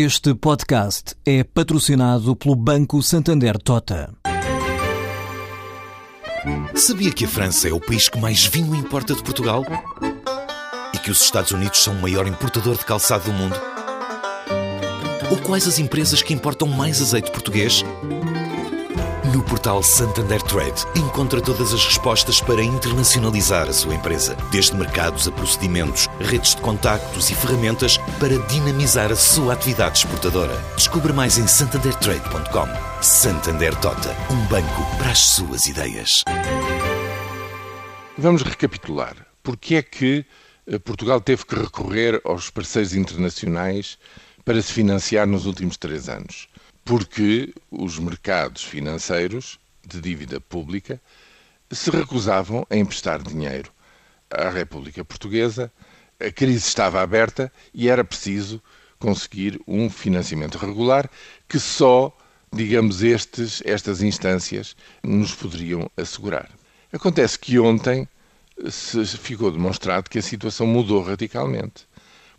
Este podcast é patrocinado pelo Banco Santander Tota. Sabia que a França é o país que mais vinho importa de Portugal? E que os Estados Unidos são o maior importador de calçado do mundo? Ou quais as empresas que importam mais azeite português? No portal Santander Trade, encontra todas as respostas para internacionalizar a sua empresa, desde mercados a procedimentos, redes de contactos e ferramentas para dinamizar a sua atividade exportadora. Descubra mais em santandertrade.com. Santander Tota, um banco para as suas ideias. Vamos recapitular. Porque é que eh, Portugal teve que recorrer aos parceiros internacionais para se financiar nos últimos três anos? porque os mercados financeiros de dívida pública se recusavam a emprestar dinheiro à República Portuguesa. A crise estava aberta e era preciso conseguir um financiamento regular que só, digamos, estes, estas instâncias nos poderiam assegurar. Acontece que ontem se ficou demonstrado que a situação mudou radicalmente.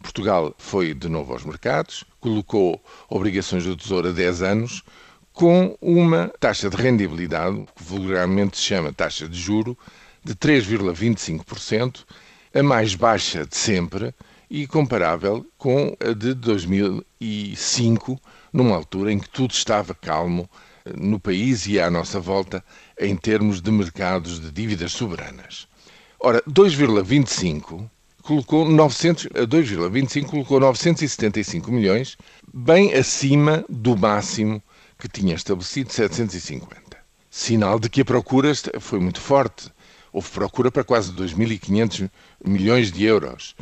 Portugal foi de novo aos mercados, colocou obrigações do Tesouro a 10 anos, com uma taxa de rendibilidade, que vulgarmente se chama taxa de juro, de 3,25%, a mais baixa de sempre e comparável com a de 2005, numa altura em que tudo estava calmo no país e à nossa volta em termos de mercados de dívidas soberanas. Ora, 2,25 colocou 900, a 2,25 colocou 975 milhões, bem acima do máximo que tinha estabelecido 750. Sinal de que a procura foi muito forte. Houve procura para quase 2.500 milhões de euros.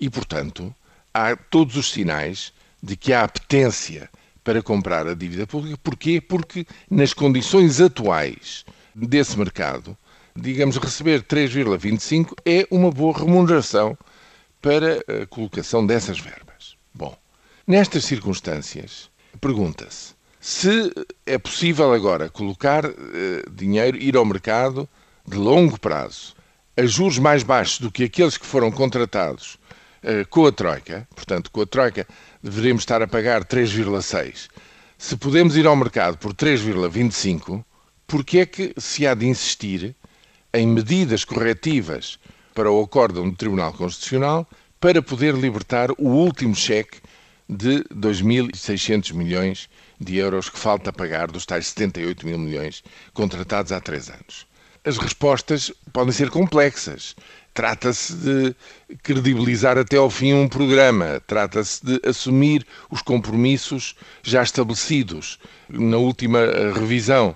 E, portanto, há todos os sinais de que há apetência para comprar a dívida pública. Porquê? Porque, nas condições atuais desse mercado, digamos, receber 3,25 é uma boa remuneração para a colocação dessas verbas. Bom, nestas circunstâncias, pergunta-se se é possível agora colocar uh, dinheiro, ir ao mercado de longo prazo, a juros mais baixos do que aqueles que foram contratados uh, com a Troika, portanto, com a Troika deveríamos estar a pagar 3,6. Se podemos ir ao mercado por 3,25, porque é que se há de insistir em medidas corretivas para o acórdão do Tribunal Constitucional para poder libertar o último cheque de 2.600 milhões de euros que falta pagar dos tais 78 mil milhões contratados há três anos. As respostas podem ser complexas. Trata-se de credibilizar até ao fim um programa, trata-se de assumir os compromissos já estabelecidos na última revisão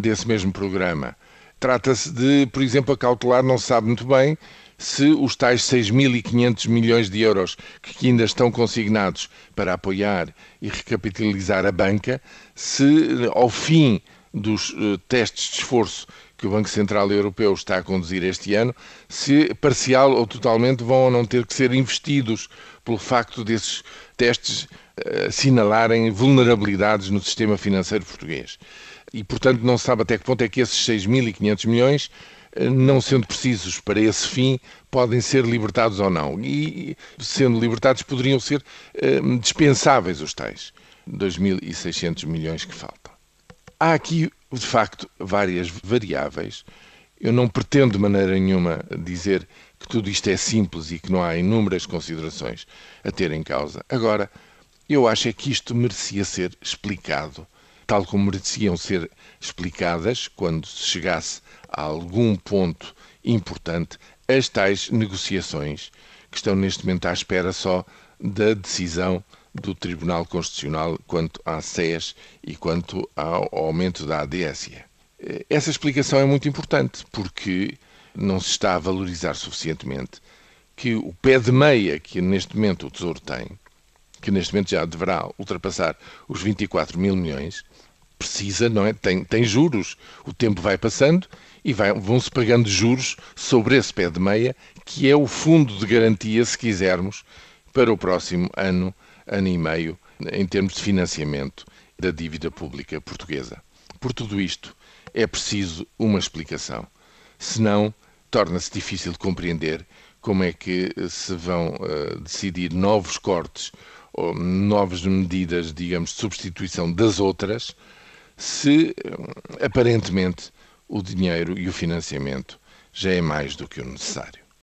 desse mesmo programa. Trata-se de, por exemplo, acautelar, não se sabe muito bem, se os tais 6.500 milhões de euros que ainda estão consignados para apoiar e recapitalizar a banca, se ao fim dos uh, testes de esforço que o Banco Central Europeu está a conduzir este ano, se parcial ou totalmente vão ou não ter que ser investidos pelo facto desses testes uh, assinalarem vulnerabilidades no sistema financeiro português. E, portanto, não se sabe até que ponto é que esses 6.500 milhões não sendo precisos para esse fim, podem ser libertados ou não. E, sendo libertados, poderiam ser uh, dispensáveis os tais 2.600 milhões que faltam. Há aqui, de facto, várias variáveis. Eu não pretendo de maneira nenhuma dizer que tudo isto é simples e que não há inúmeras considerações a ter em causa. Agora, eu acho é que isto merecia ser explicado tal como mereciam ser explicadas quando se chegasse a algum ponto importante as tais negociações que estão neste momento à espera só da decisão do Tribunal Constitucional quanto à SES e quanto ao aumento da ADSE. Essa explicação é muito importante porque não se está a valorizar suficientemente que o pé de meia que neste momento o Tesouro tem, que neste momento já deverá ultrapassar os 24 mil milhões, precisa, não é? Tem, tem juros. O tempo vai passando e vão-se pagando juros sobre esse pé de meia, que é o fundo de garantia, se quisermos, para o próximo ano, ano e meio, em termos de financiamento da dívida pública portuguesa. Por tudo isto, é preciso uma explicação. Senão, torna-se difícil de compreender como é que se vão uh, decidir novos cortes novas medidas, digamos, de substituição das outras, se aparentemente o dinheiro e o financiamento já é mais do que o necessário.